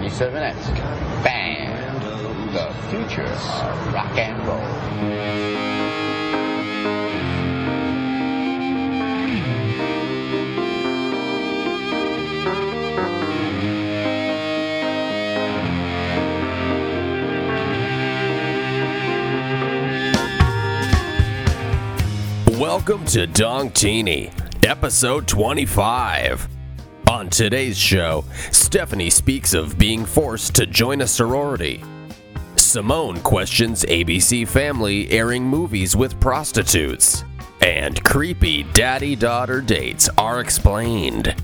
97X. Bam! The future of rock and roll. Welcome to Dongtini, episode 25. On today's show, Stephanie speaks of being forced to join a sorority. Simone questions ABC Family airing movies with prostitutes. And creepy daddy daughter dates are explained.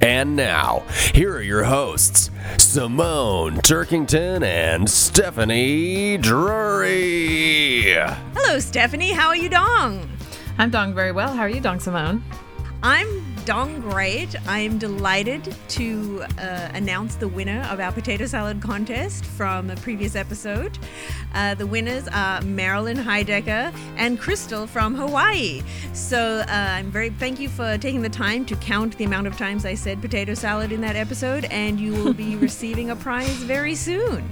And now, here are your hosts, Simone Turkington and Stephanie Drury. Hello, Stephanie. How are you, Dong? I'm Dong very well. How are you, Dong Simone? I'm Dong Great. I'm delighted to uh, announce the winner of our potato salad contest from a previous episode. Uh, the winners are Marilyn Heidecker and Crystal from Hawaii. So uh, I'm very thank you for taking the time to count the amount of times I said potato salad in that episode, and you will be receiving a prize very soon.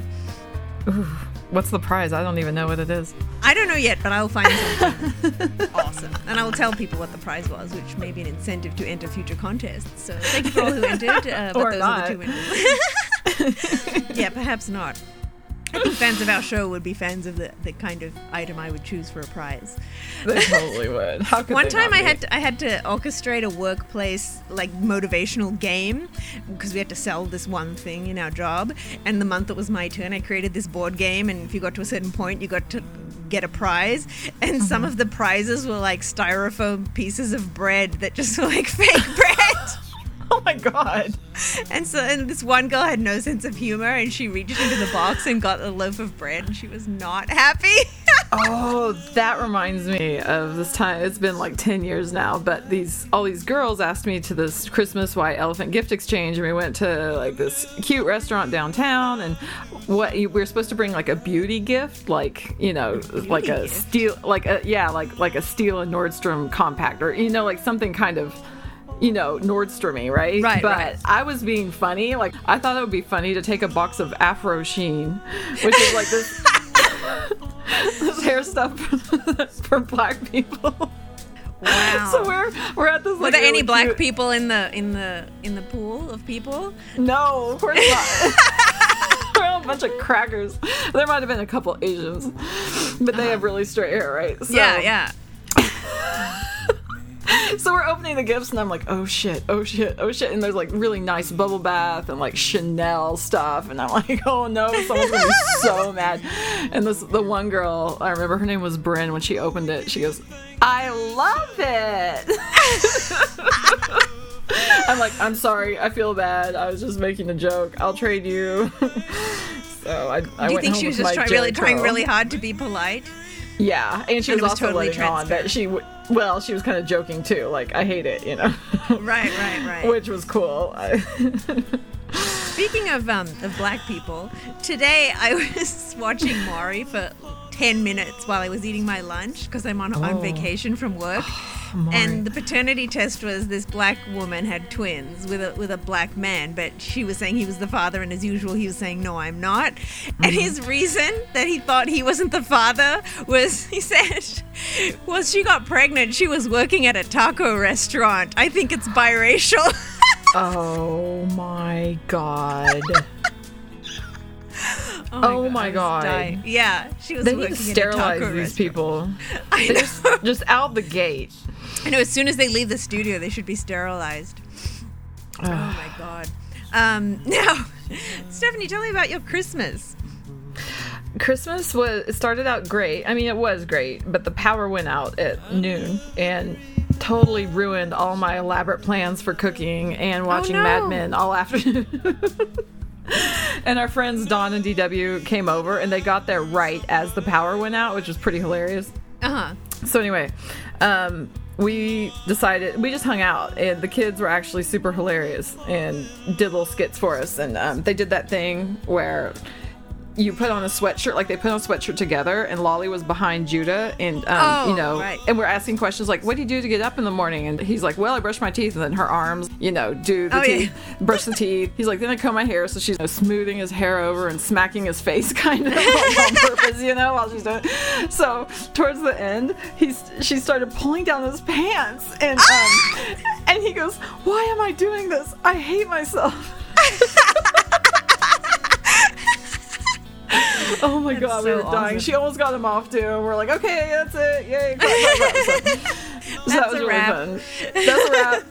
Ooh, what's the prize? I don't even know what it is. I don't know yet, but I'll find something awesome. And I will tell people what the prize was, which may be an incentive to enter future contests. So thank you for all who entered. Uh, but Or those not. are the two winners. yeah, perhaps not. I think fans of our show would be fans of the, the kind of item I would choose for a prize. They totally would. How could One time I had to, I had to orchestrate a workplace like motivational game because we had to sell this one thing in our job. And the month it was my turn, I created this board game. And if you got to a certain point, you got to get a prize. And mm-hmm. some of the prizes were like styrofoam pieces of bread that just were like fake bread. Oh my god. And so, and this one girl had no sense of humor, and she reached into the box and got a loaf of bread, and she was not happy. Oh, that reminds me of this time. It's been like 10 years now, but these all these girls asked me to this Christmas White Elephant gift exchange and we went to like this cute restaurant downtown and what we were supposed to bring like a beauty gift, like, you know, like a gift? steel like a yeah, like like a steel and Nordstrom compact or you know like something kind of you know, Nordstromy, right? Right, But right. I was being funny. Like, I thought it would be funny to take a box of Afro Sheen, which is like this this hair stuff for black people. Wow. So we're we're at this. Like, Were there any black cute- people in the in the in the pool of people? No, of course not. we're all a bunch of crackers. There might have been a couple Asians, but they have uh-huh. really straight hair, right? So, yeah, yeah. So we're opening the gifts, and I'm like, oh shit, oh shit, oh shit, and there's like really nice bubble bath and like Chanel stuff, and I'm like, oh no, someone's gonna be so mad. And this the one girl, I remember her name was Bryn. When she opened it, she goes, I love it. I'm like, I'm sorry, I feel bad. I was just making a joke. I'll trade you. so I, I Do you went think home she was just my try, really trying really hard to be polite? Yeah, and she And was, was also totally letting on that she, w- well, she was kind of joking too. Like, I hate it, you know, Right, right, right. which was cool. I, Speaking of um of black people, today I was watching Maury for ten minutes while I was eating my lunch because I'm on on Oh. vacation from work. Oh and the paternity test was this black woman had twins with a with a black man, but she was saying he was the father, and as usual, he was saying no, I'm not. And mm. his reason that he thought he wasn't the father was he said, "Well, she got pregnant. She was working at a taco restaurant. I think it's biracial." oh my god! Oh my I was God. Yeah, she was they need to sterilize these restaurant. people. I know. just, just out the gate. I know. As soon as they leave the studio, they should be sterilized. oh my god. Um, now, Stephanie, tell me about your Christmas. Christmas was started out great. I mean, it was great, but the power went out at noon and totally ruined all my elaborate plans for cooking and watching no. Mad Men all afternoon. And our friends Dawn and DW came over and they got there right as the power went out, which was pretty hilarious. Uh huh. So anyway, um, we decided we just hung out, and the kids were actually super hilarious and did little skits for us. And um, they did that thing where you put on a sweatshirt, like they put on a sweatshirt together, and Lolly was behind Judah, and um, Oh, you know, right. and we're asking questions like, "What do you do to get up in the morning?" And he's like, "Well, I brush my teeth," and then her arms, you know, do the Oh, yeah. teeth, brush the teeth. He's like, "Then I comb my hair," so she's you know, smoothing his hair over and smacking his face, kind of like, on purpose, you know, while she's doing. It. So towards the end, he's she started pulling down his pants, and um, and he goes, "Why am I doing this? I hate myself." Oh my god, we so were dying. She almost got him off too. And we're like, okay, that's it. Yay. So, so that was a really wrap. fun. That's a wrap.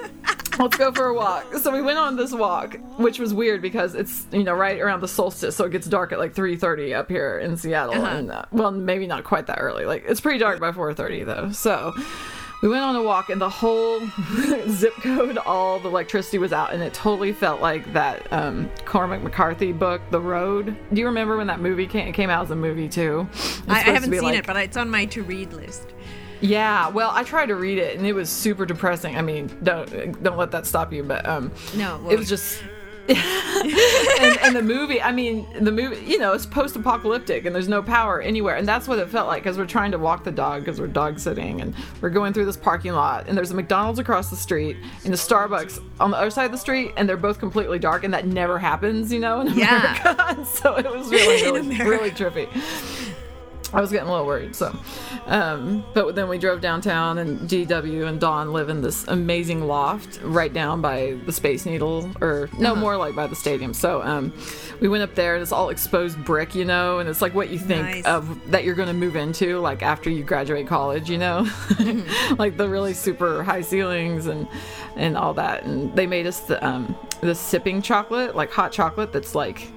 Let's go for a walk. So we went on this walk, which was weird because it's you know right around the solstice, so it gets dark at like 3:30 up here in Seattle, Uh-huh. and uh, well, maybe not quite that early. Like it's pretty dark by 4:30 though. So we went on a walk, and the whole zip code, all the electricity was out, and it totally felt like that um, Cormac McCarthy book, The Road. Do you remember when that movie came, it came out as a movie too? I, I haven't seen like- it, but it's on my to-read list. yeah, well, I tried to read it and it was super depressing. I mean, don't don't let that stop you, but um, No, it well- was just. and, and the movie, I mean, the movie, you know, it's post-apocalyptic and there's no power anywhere, and that's what it felt like because we're trying to walk the dog because we're dog sitting and we're going through this parking lot and there's a McDonald's across the street and a Starbucks on the other side of the street and they're both completely dark and that never happens, you know, in America. And so it was really, really, really trippy. I was getting a little worried. So, um, but then we drove downtown, and DW and Dawn live in this amazing loft right down by the Space Needle, or no, Uh-huh. more like by the stadium. So, um, we went up there, and it's all exposed brick, you know, and it's like what you think Nice. of that you're going to move into, like after you graduate college, you know, Mm-hmm. like the really super high ceilings and and all that. And they made us the um, the sipping chocolate, like hot chocolate, that's like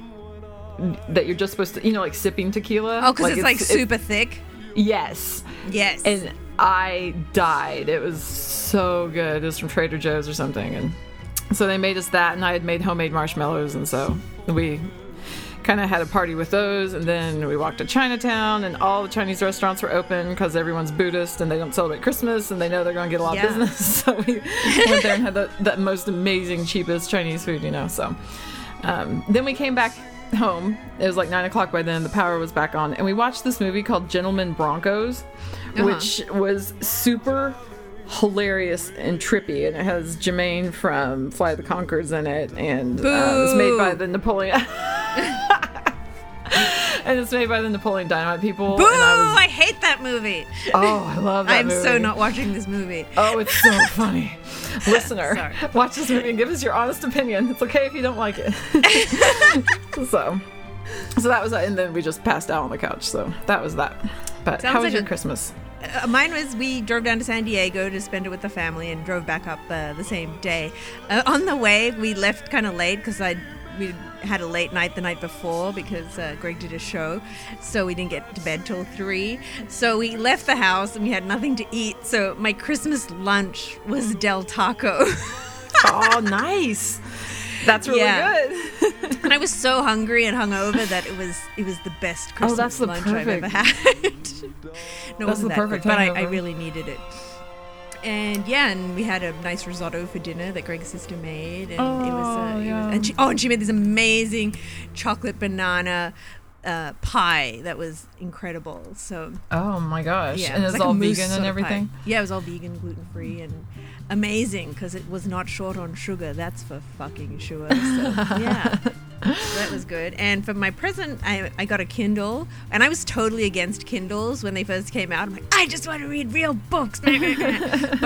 that you're just supposed to, you know, like sipping tequila. Oh, because it's like it- super thick. yes. Yes. And I died. It was so good. It was from Trader Joe's or something. And so they made us that, and I had made homemade marshmallows. And so we kind of had a party with those. And then we walked to Chinatown, and all the Chinese restaurants were open because everyone's Buddhist and they don't celebrate Christmas and they know they're going to get a lot Yeah. of business. So we went there and had the, the most amazing, cheapest Chinese food, you know. So um, then we came back home. It was like nine o'clock by then. The power was back on, and we watched this movie called Gentlemen Broncos, Uh-huh. which was super hilarious and trippy. And it has Jermaine from Fly the Conchords in it, and uh, it's made by the Napoleon. and it's made by the Napoleon Dynamite people. Boo! I was, I hate that movie. oh, I love that I'm so not watching this movie. Oh, it's so funny. Listener, watch this movie and give us your honest opinion. It's okay if you don't like it. so, so that was that, and then we just passed out on the couch. So that was that. But Sounds how was like your a- Christmas? Uh, mine was we drove down to San Diego to spend it with the family and drove back up uh, the same day. Uh, on the way, we left kind of late because I we had a late night the night before because uh, Greg did a show, so we didn't get to bed till three. So we left the house and we had nothing to eat. So my Christmas lunch was Del Taco. oh, nice. That's really Yeah. good. and I was so hungry and hungover that it was it was the best Christmas Oh, that's the lunch I've ever had. no, it That's wasn't the that perfect good, but I, I really needed it. And yeah, and we had a nice risotto for dinner that Greg's sister made, and it was, uh, Oh, it yeah. was and she, oh, and she made this amazing chocolate banana uh, pie that was incredible. So Oh my gosh! yeah, and it it's was like all vegan and everything. Yeah, it was all vegan, gluten free, and amazing because it was not short on sugar. That's for fucking sure. So, yeah, So that was good. And for my present, I, I got a Kindle, and I was totally against Kindles when they first came out. I'm like, I just want to read real books. but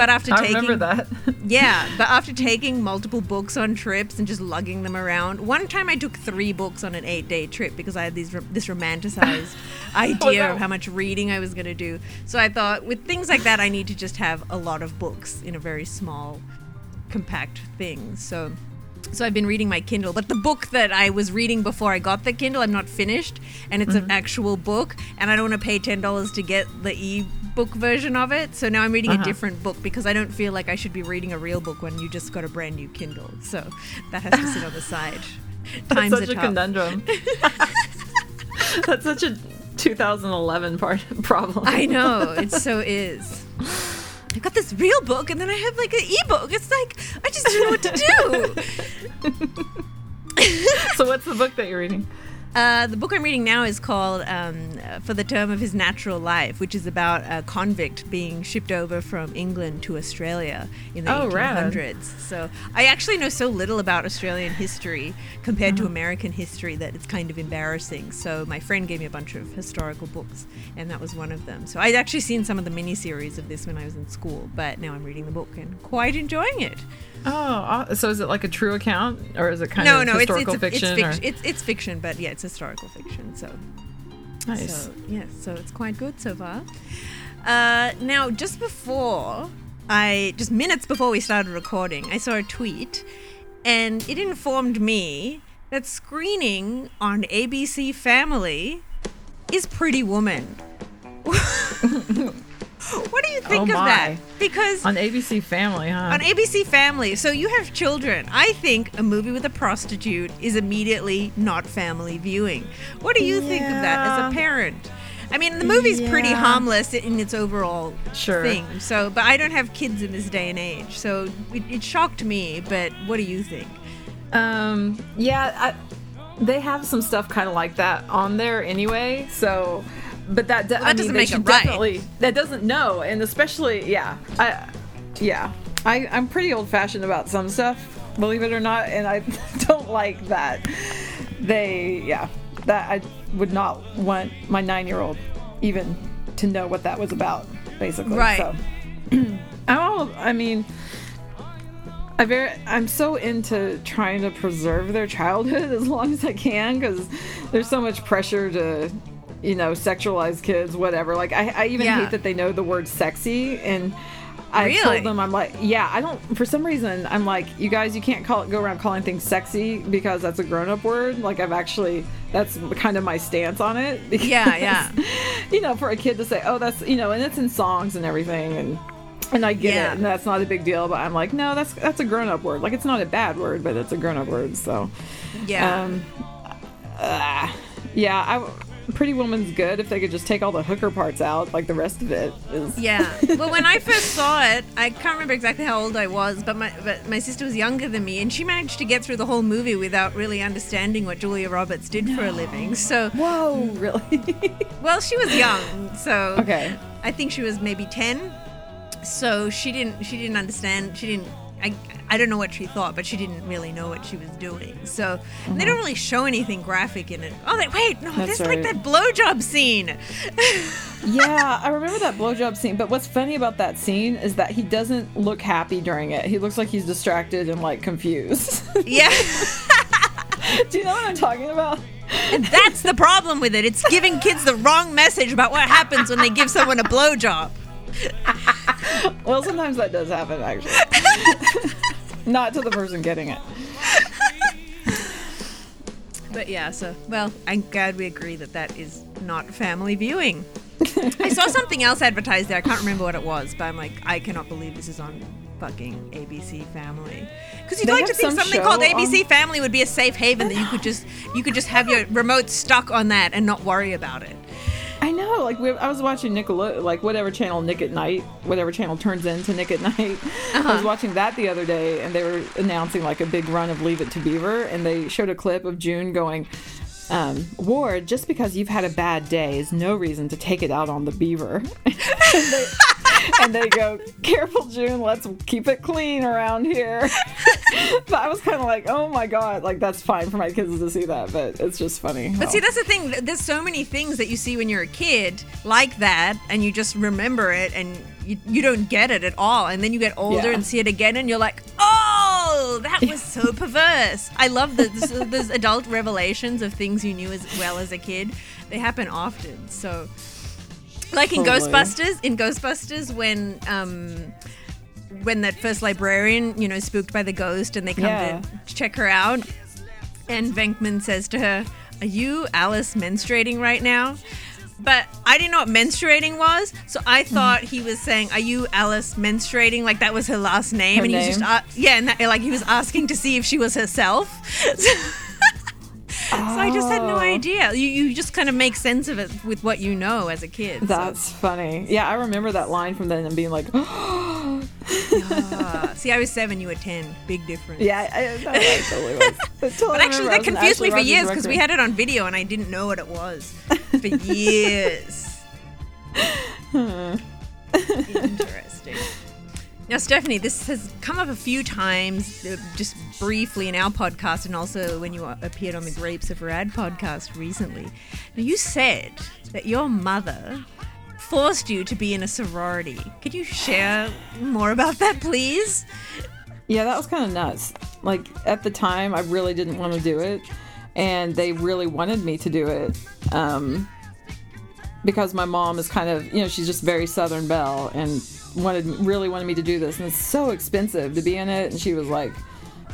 after I taking remember that. yeah, but after taking multiple books on trips and just lugging them around, one time I took three books on an eight-day trip because I had these this romanticized idea that- of how much reading I was going to do. So I thought, with things like that, I need to just have a lot of books in a very small, compact thing. So. So I've been reading my Kindle, but the book that I was reading before I got the Kindle, I'm not finished, and it's an actual book, and I don't want to pay ten dollars to get the e-book version of it. So now I'm reading a Uh-huh. different book because I don't feel like I should be reading a real book when you just got a brand new Kindle. So that has to sit on the side. Times That's such a conundrum. That's such a 2011 part problem. I know it so is. I got this real book, and then I have like an e-book. It's like I just don't know what to do. so what's the book that you're reading? Uh, the book I'm reading now is called um, uh, For the Term of His Natural Life, which is about a convict being shipped over from England to Australia in the Oh, rad. 1800s. So I actually know so little about Australian history compared Uh-huh. to American history that it's kind of embarrassing. So my friend gave me a bunch of historical books, and that was one of them. So I'd actually seen some of the miniseries of this when I was in school, but now I'm reading the book and quite enjoying it. Oh, so is it like a true account, or is it kind no, of no, it's, historical it's, a- fiction? it's. It's, it's fiction, but yeah, it's historical fiction. So nice. So yeah, so it's quite good so far. Uh, now, just before I, just minutes before we started recording, I saw a tweet, and it informed me that screening on ABC Family is Pretty Woman. what do you think Oh of that? Because On ABC Family, huh? on ABC Family, so you have children. I think a movie with a prostitute is immediately not family viewing. What do you think of that as a parent? I mean, the movie's pretty harmless in its overall Sure. thing. So, but I don't have kids in this day and age, so it, it shocked me. But what do you think? Um, yeah, I, they have some stuff kind of like that on there anyway. So, but that, I doesn't mean, they make it right. That doesn't know, and especially, yeah, I, yeah, I, I'm pretty old fashioned about some stuff, believe it or not, and I don't like that. They, yeah, that I would not want my nine year old even to know what that was about, basically. Right. So, I'm all, I mean. I very, I'm so into trying to preserve their childhood as long as I can because there's so much pressure to, you know, sexualize kids, whatever. Like, I, I even Yeah. hate that they know the word sexy. And I Really? told them, I'm like, yeah, I don't, for some reason, I'm like, you guys, you can't call it, go around calling things sexy because that's a grown up word. Like, I've actually, that's kind of my stance on it. Because, Yeah, yeah. You know, for a kid to say, oh, that's, you know, and it's in songs and everything. And, and I get Yeah. it, and that's not a big deal. But I'm like, no, that's that's a grown up word. Like it's not a bad word, but it's a grown up word. So, Yeah. um, uh, yeah, I, Pretty Woman's good if they could just take all the hooker parts out. Like the rest of it is. Yeah. Well, when I first saw it, I can't remember exactly how old I was, but my but my sister was younger than me, and she managed to get through the whole movie without really understanding what Julia Roberts did for a living. So, Whoa, really? well, she was young, so okay. I think she was maybe ten. So she didn't she didn't understand. She didn't. I, I don't know what she thought, but she didn't really know what she was doing. So and they mm-hmm. don't really show anything graphic in it. Oh, they, wait, no, That's there's like right. that blowjob scene. yeah, I remember that blowjob scene. But what's funny about that scene is that he doesn't look happy during it. He looks like he's distracted and like confused. yeah. Do you know what I'm talking about? That's the problem with it. It's giving kids the wrong message about what happens when they give someone a blowjob. Well, sometimes that does happen, actually. Not to the person getting it. But yeah, so well, I'm glad we agree that that is not family viewing. I saw something else advertised there. I can't remember what it was, but I'm like, I cannot believe this is on fucking ABC Family. Because you'd They like to think some something called ABC on- Family would be a safe haven that you could just you could just have your remote stuck on that and not worry about it. I know, like we, I was watching Nickelode, like whatever channel Nick at Night, whatever channel turns into Nick at Night. I was watching that the other day, and they were announcing like a big run of Leave It to Beaver, and they showed a clip of June going, um, "Ward, just because you've had a bad day is no reason to take it out on the beaver." and, they, and they go, "Careful, June, let's keep it clean around here." but I was kind of like, "Oh my god, like that's fine for my kids to see that," but it's just funny. But see, that's the thing. There's so many things that you see when you're a kid like that, and you just remember it, and you, you don't get it at all. And then you get older Yeah. and see it again, and you're like, oh, that was so perverse. I love that there's adult revelations of things you knew as well as a kid. They happen often. So, like in Totally. Ghostbusters, in Ghostbusters, when um, when that first librarian, you know, spooked by the ghost, and they come Yeah. to check her out, and Venkman says to her, Are you Alice menstruating right now? But I didn't know what menstruating was, so I Mm-hmm. thought he was saying, "Are you Alice menstruating?" Like that was her last name, Her and he was just, uh, yeah, and that, like he was asking to see if she was herself. so I just had no Oh. idea. You you just kind of make sense of it with what you know as a kid. so- That's funny. Yeah, I remember that line from then and being like, Ah, see, I was seven, you were ten. Big difference. Yeah, I, I, no, I totally was. Until But I actually, that confused me for Rogers' years because we had it on video and I didn't know what it was for years. Interesting. Now, Stephanie, this has come up a few times, uh, just briefly in our podcast, and also when you appeared on the Grapes of Rad podcast recently. Now, you said that your mother forced you to be in a sorority. Could you share more about that, please? Yeah, that was kind of nuts. Like at the time, I really didn't want to do it, and they really wanted me to do it um, because my mom is kind of, you know, she's just very Southern Belle and wanted really wanted me to do this, and it's so expensive to be in it, and she was like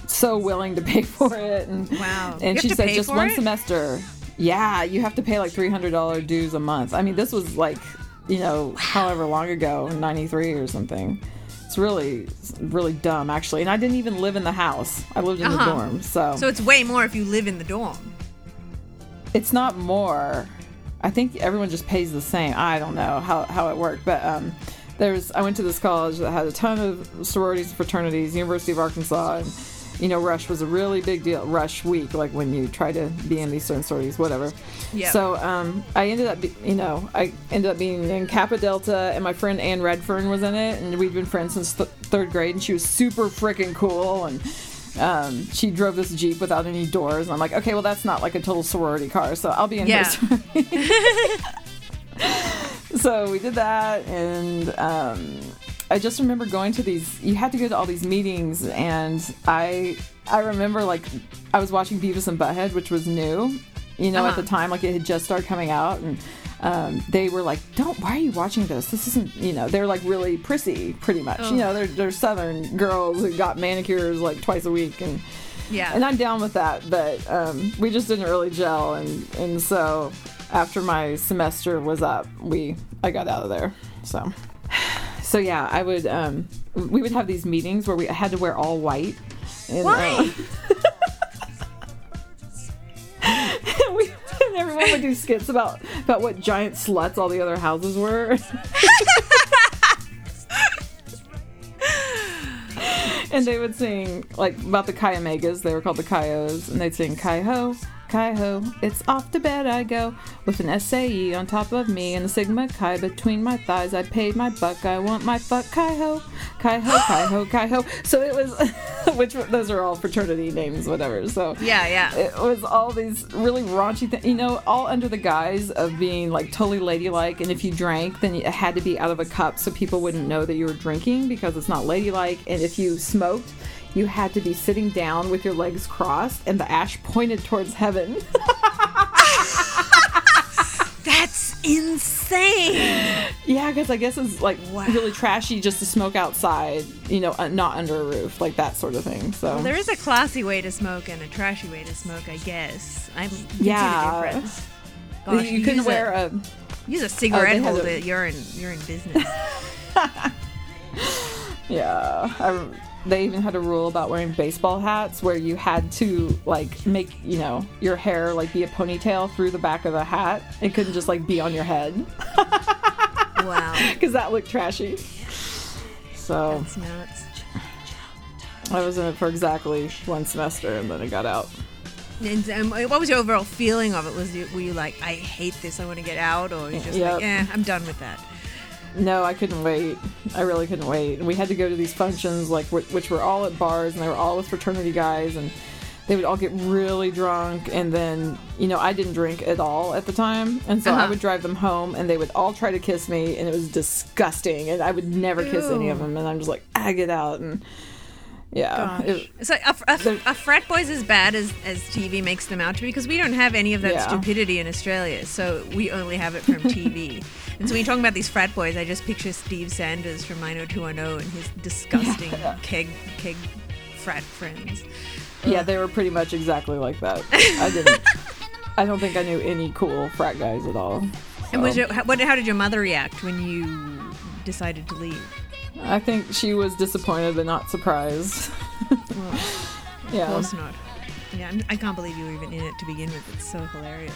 so willing to pay for it, and Wow. And she said just one it? semester. Yeah, you have to pay like three hundred dollar dues a month. I mean, this was like, you know, however long ago, ninety three or something. It's really, really dumb actually. And I didn't even live in the house. I lived in the Uh-huh. dorm, so, So it's way more if you live in the dorm. it's not more. I think everyone just pays the same. I don't know how, how it worked, but um, there's. I went to this college that had a ton of sororities and fraternities, University of Arkansas, and you know, Rush was a really big deal. Rush Week, like when you try to be in these certain sororities, whatever. Yeah. So um, I ended up, be, you know, I ended up being in Kappa Delta, and my friend Ann Redfern was in it, and we'd been friends since th- third grade, and she was super freaking cool, and um, she drove this Jeep without any doors, and I'm like, okay, well, that's not like a total sorority car, so I'll be in Yeah. her so we did that, and um, I just remember going to these. You had to go to all these meetings, and I I remember like I was watching Beavis and Butthead, which was new, you know, at Uh-huh. the time, like it had just started coming out, and um, they were like, "Don't, why are you watching this? This isn't, you know." They're like really prissy, pretty much. You know, they're they're Southern girls who got manicures like twice a week, and Yeah. and I'm down with that, but um, we just didn't really gel, and and so after my semester was up, we I got out of there. So so yeah, I would um, we would have these meetings where we had to wear all white. And, Why? uh, we, and everyone would do skits about about what giant sluts all the other houses were. and they would sing like about the Chi Omegas. They were called the Chi O's, and they'd sing Kai Ho, Kai Ho. It's off to bed I go with an SAE on top of me and a Sigma Chi between my thighs. I paid my buck. I want my fuck Kai Ho, Kai Ho, Kai Ho, Kai Ho. So it was, which those are all fraternity names, whatever. So yeah, yeah. it was all these really raunchy things, you know, all under the guise of being like totally ladylike. And if you drank, then it had to be out of a cup so people wouldn't know that you were drinking because it's not ladylike. And if you smoked, you had to be sitting down with your legs crossed and the ash pointed towards heaven. That's insane. yeah, because I guess it's like Wow. really trashy just to smoke outside, you know, uh, not under a roof, like that sort of thing. So Well, there is a classy way to smoke and a trashy way to smoke, I guess. I can see Yeah. Gosh, you couldn't wear a, a use a cigarette holder. a- You're in you're in business. Yeah, I, they even had a rule about wearing baseball hats where you had to like make you know your hair like be a ponytail through the back of the hat. It couldn't just like be on your head wow, because that looked trashy. So that's nuts. I was in it for exactly one semester and then it got out. And um, what was your overall feeling of it? Was you, were you like, I hate this, I want to get out, or you just Yep. like, eh, I'm done with that? No, I couldn't wait. I really couldn't wait. And we had to go to these functions, like which were all at bars, and they were all with fraternity guys, and they would all get really drunk. And then, you know, I didn't drink at all at the time, and so I Uh-huh. would drive them home, and they would all try to kiss me, and it was disgusting. And I would never kiss any of them, and I'm just like, I get out, and yeah, it- It's like a, a, a frat boy's as bad as, as TV makes them out to be because we don't have any of that Yeah. stupidity in Australia, so we only have it from TV. and so when you're talking about these frat boys, I just picture Steve Sanders from 90210 and his disgusting keg keg frat friends. yeah, they were pretty much exactly like that. I didn't. I don't think I knew any cool frat guys at all. And was So- your, how, what, how did your mother react when you decided to leave? I think she was disappointed but not surprised. Well, yeah. of course not. Yeah, I'm, I can't believe you were even in it to begin with. It's so hilarious.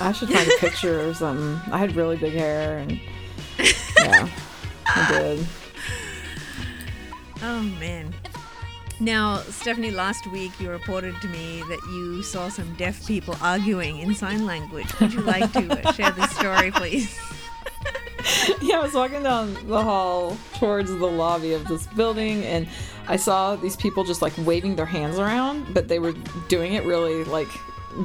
I should find a picture or something. I had really big hair and yeah, I did. Oh man. Now, Stephanie, last week you reported to me that you saw some deaf people arguing in sign language. Would you like to share this story, please? yeah, I was walking down the hall towards the lobby of this building, and I saw these people just like waving their hands around, but they were doing it really like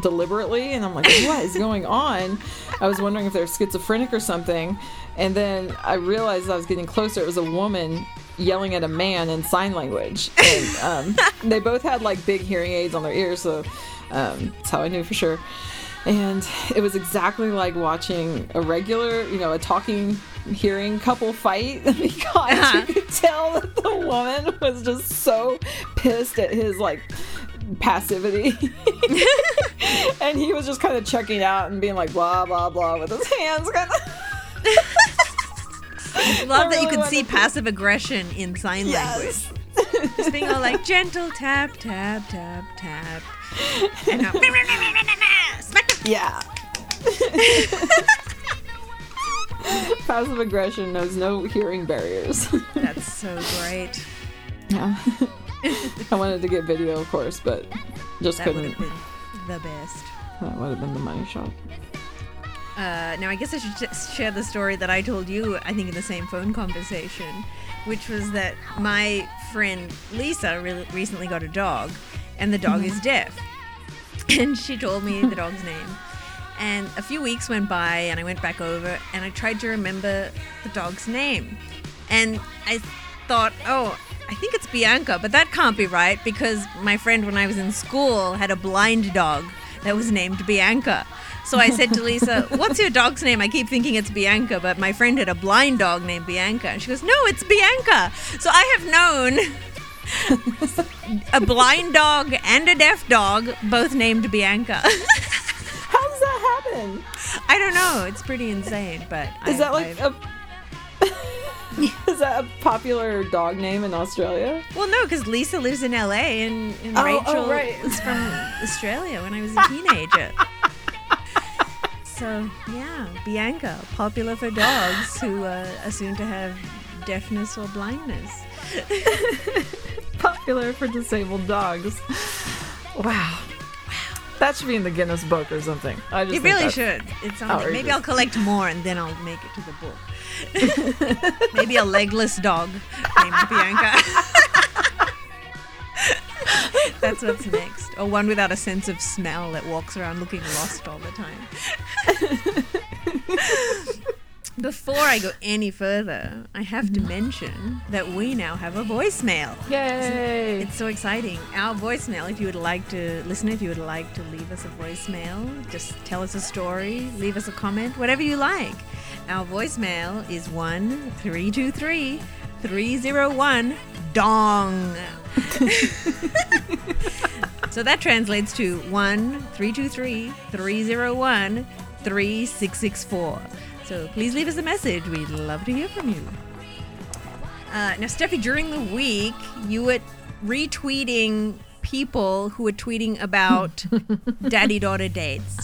deliberately, and I'm like, what is going on? I was wondering if they're schizophrenic or something, and then I realized I was getting closer. It was a woman yelling at a man in sign language, and um, they both had like big hearing aids on their ears, so um, that's how I knew for sure and it was exactly like watching a regular, you know, a talking, hearing couple fight because uh-huh. you could tell that the woman was just so pissed at his like passivity. and he was just kind of checking out and being like blah blah blah with his hands kind of Love that you could see passive aggression in sign yes. language. Just being all like gentle tap tap tap tap. And now, yeah. Passive aggression knows no hearing barriers. That's so great. Yeah. I wanted to get video, of course, but just that couldn't. Would have been the best. That would have been the money shot. Uh, now, I guess I should just share the story that I told you, I think, in the same phone conversation, which was that my friend Lisa re- recently got a dog, and the dog is deaf. And she told me the dog's name. And a few weeks went by, and I went back over and I tried to remember the dog's name. And I thought, oh, I think it's Bianca, but that can't be right because my friend, when I was in school, had a blind dog that was named Bianca. So I said to Lisa, What's your dog's name? I keep thinking it's Bianca, but my friend had a blind dog named Bianca. And she goes, No, it's Bianca. So I have known a blind dog and a deaf dog, both named Bianca. How does that happen? I don't know. It's pretty insane, but is I, that like I've... a is that a popular dog name in Australia? Well, no, because Lisa lives in LA and, and oh, Rachel oh, right. is from Australia when I was a teenager. so yeah, Bianca, popular for dogs who uh, are soon to have deafness or blindness. Popular for disabled dogs. Wow. That should be in the Guinness Book or something. I just it really should. It's on Maybe I'll collect more and then I'll make it to the book. Maybe a legless dog named Bianca. That's what's next. Or one without a sense of smell that walks around looking lost all the time. Before I go any further, I have to mention that we now have a voicemail. Yay! It's so exciting. Our voicemail, if you would like to listen, if you would like to leave us a voicemail, just tell us a story, leave us a comment, whatever you like. Our voicemail is 1 323 301 DONG. so that translates to 1 323 301 3664. So please leave us a message. We'd love to hear from you. Uh, now, Steffi, during the week, you were retweeting people who were tweeting about daddy daughter dates.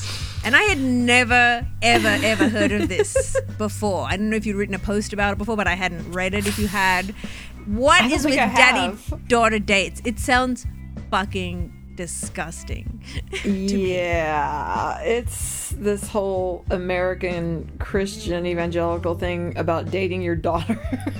And I had never, ever, ever heard of this before. I don't know if you'd written a post about it before, but I hadn't read it if you had. What is with daddy daughter dates? It sounds fucking disgusting. yeah, it's this whole American Christian evangelical thing about dating your daughter.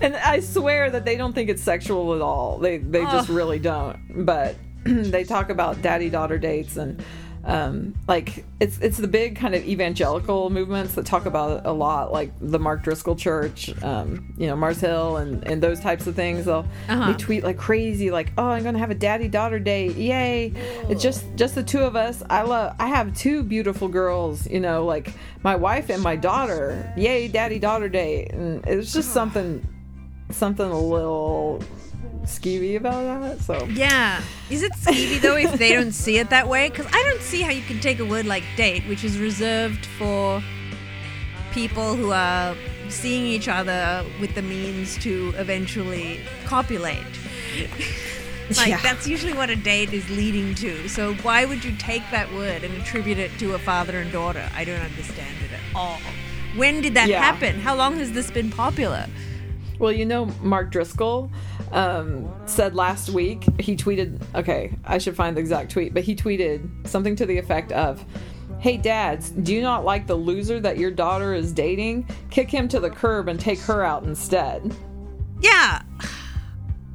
and I swear that they don't think it's sexual at all. They they just really don't. But they talk about daddy daughter dates and um, like it's it's the big kind of evangelical movements that talk about a lot, like the Mark Driscoll Church, um, you know, Mars Hill, and and those types of things. They'll uh-huh. they tweet like crazy, like, "Oh, I'm gonna have a daddy daughter date, yay!" It's just just the two of us. I love. I have two beautiful girls, you know, like my wife and my daughter. Yay, daddy daughter date, and it's just something something a little skeevy about that. So yeah, is it skeevy though if they don't see it that way? Because I don't see how you can take a word like date, which is reserved for people who are seeing each other with the means to eventually copulate. like yeah. that's usually what a date is leading to. So why would you take that word and attribute it to a father and daughter? I don't understand it at all. When did that yeah. happen? How long has this been popular? Well, you know, Mark Driscoll um, said last week, he tweeted, okay, I should find the exact tweet, but he tweeted something to the effect of, Hey dads, do you not like the loser that your daughter is dating? Kick him to the curb and take her out instead. Yeah. See,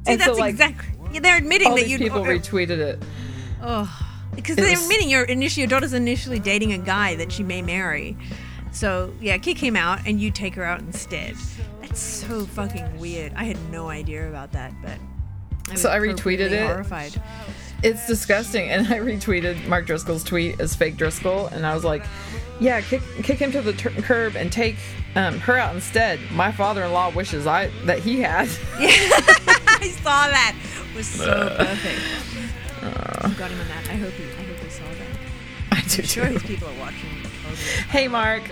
And so, that's like, exactly. They're admitting that you people retweeted it. Oh, because It they're was- admitting your initially your daughter's initially dating a guy that she may marry. So yeah, kick him out and you take her out instead. That's so fucking weird. I had no idea about that, but was So I retweeted it. Horrified. It's disgusting. And I retweeted Mark Driscoll's tweet as fake Driscoll, and I was like, "Yeah, kick kick him to the tur curb and take um, her out instead." My father-in-law wishes I that he had. I saw that. It was so perfect. Uh. Got him on that. I hope he. I hope he saw that. I do I'm sure too. his people are watching. Hey, Mark.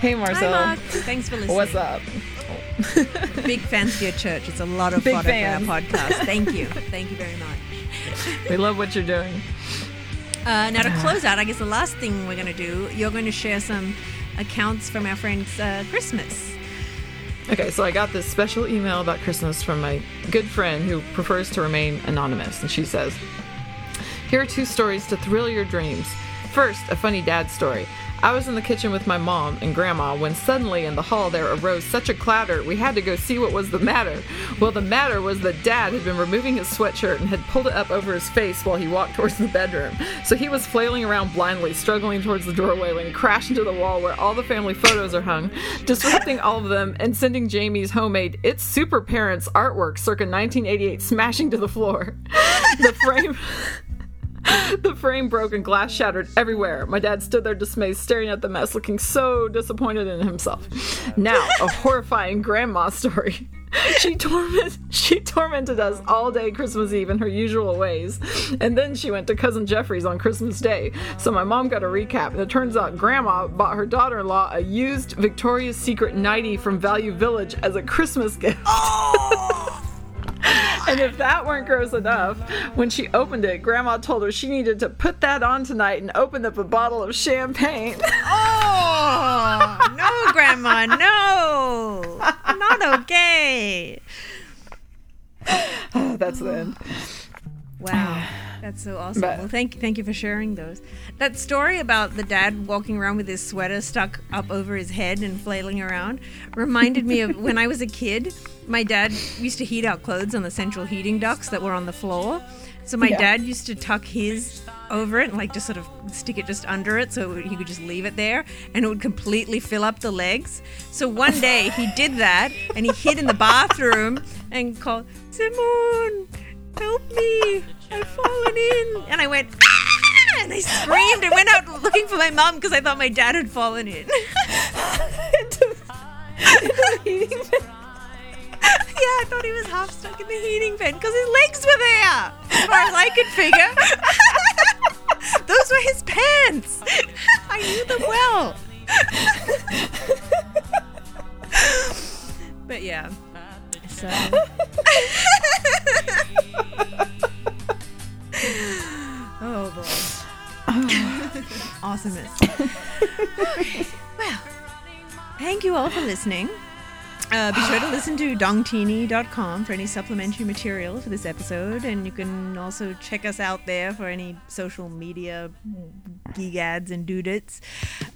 Hey, Marcel. Hi, Mark. Thanks for listening. What's up? Big fans for your church. It's a lot of Big fodder fans. for our podcast. Thank you. Thank you very much. We love what you're doing. Uh, now to close out, I guess the last thing we're going to do, you're going to share some accounts from our friend's uh, Christmas. Okay, so I got this special email about Christmas from my good friend who prefers to remain anonymous, and she says, Here are two stories to thrill your dreams. First, a funny dad story. I was in the kitchen with my mom and grandma when suddenly in the hall there arose such a clatter we had to go see what was the matter. Well, the matter was that dad had been removing his sweatshirt and had pulled it up over his face while he walked towards the bedroom. So he was flailing around blindly, struggling towards the doorway when he crashed into the wall where all the family photos are hung, disrupting all of them and sending Jamie's homemade It's Super Parents artwork circa 1988 smashing to the floor. the frame. The frame broke and glass shattered everywhere. My dad stood there dismayed, staring at the mess, looking so disappointed in himself. Now, a horrifying grandma story. She torment she tormented us all day Christmas Eve in her usual ways. And then she went to cousin Jeffrey's on Christmas Day. So my mom got a recap, and it turns out grandma bought her daughter-in-law a used Victoria's Secret nightie from Value Village as a Christmas gift. Oh! And if that weren't gross enough, when she opened it, Grandma told her she needed to put that on tonight and opened up a bottle of champagne. Oh, no, Grandma, no. Not okay. That's the end. Wow. That's so awesome. But- well, thank thank you for sharing those. That story about the dad walking around with his sweater stuck up over his head and flailing around reminded me of when I was a kid. My dad used to heat our clothes on the central heating ducts that were on the floor. So my Yeah. dad used to tuck his over it and like just sort of stick it just under it so he could just leave it there and it would completely fill up the legs. So one day he did that and he hid in the bathroom and called, Simone, help me, I've fallen in. And I went, ah! and I screamed and went out looking for my mom because I thought my dad had fallen in. yeah, I thought he was half stuck in the heating vent because his legs were there, as far as I could figure. Those were his pants. I knew them well. but yeah. So. Awesomeness. well, thank you all for listening. Uh, be sure to listen to dongtini.com for any supplementary material for this episode, and you can also check us out there for any social media gig ads and doodits.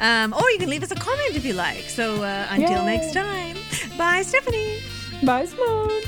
Um, or you can leave us a comment if you like. So uh, until Yay. next time, bye, Stephanie. Bye, Simone.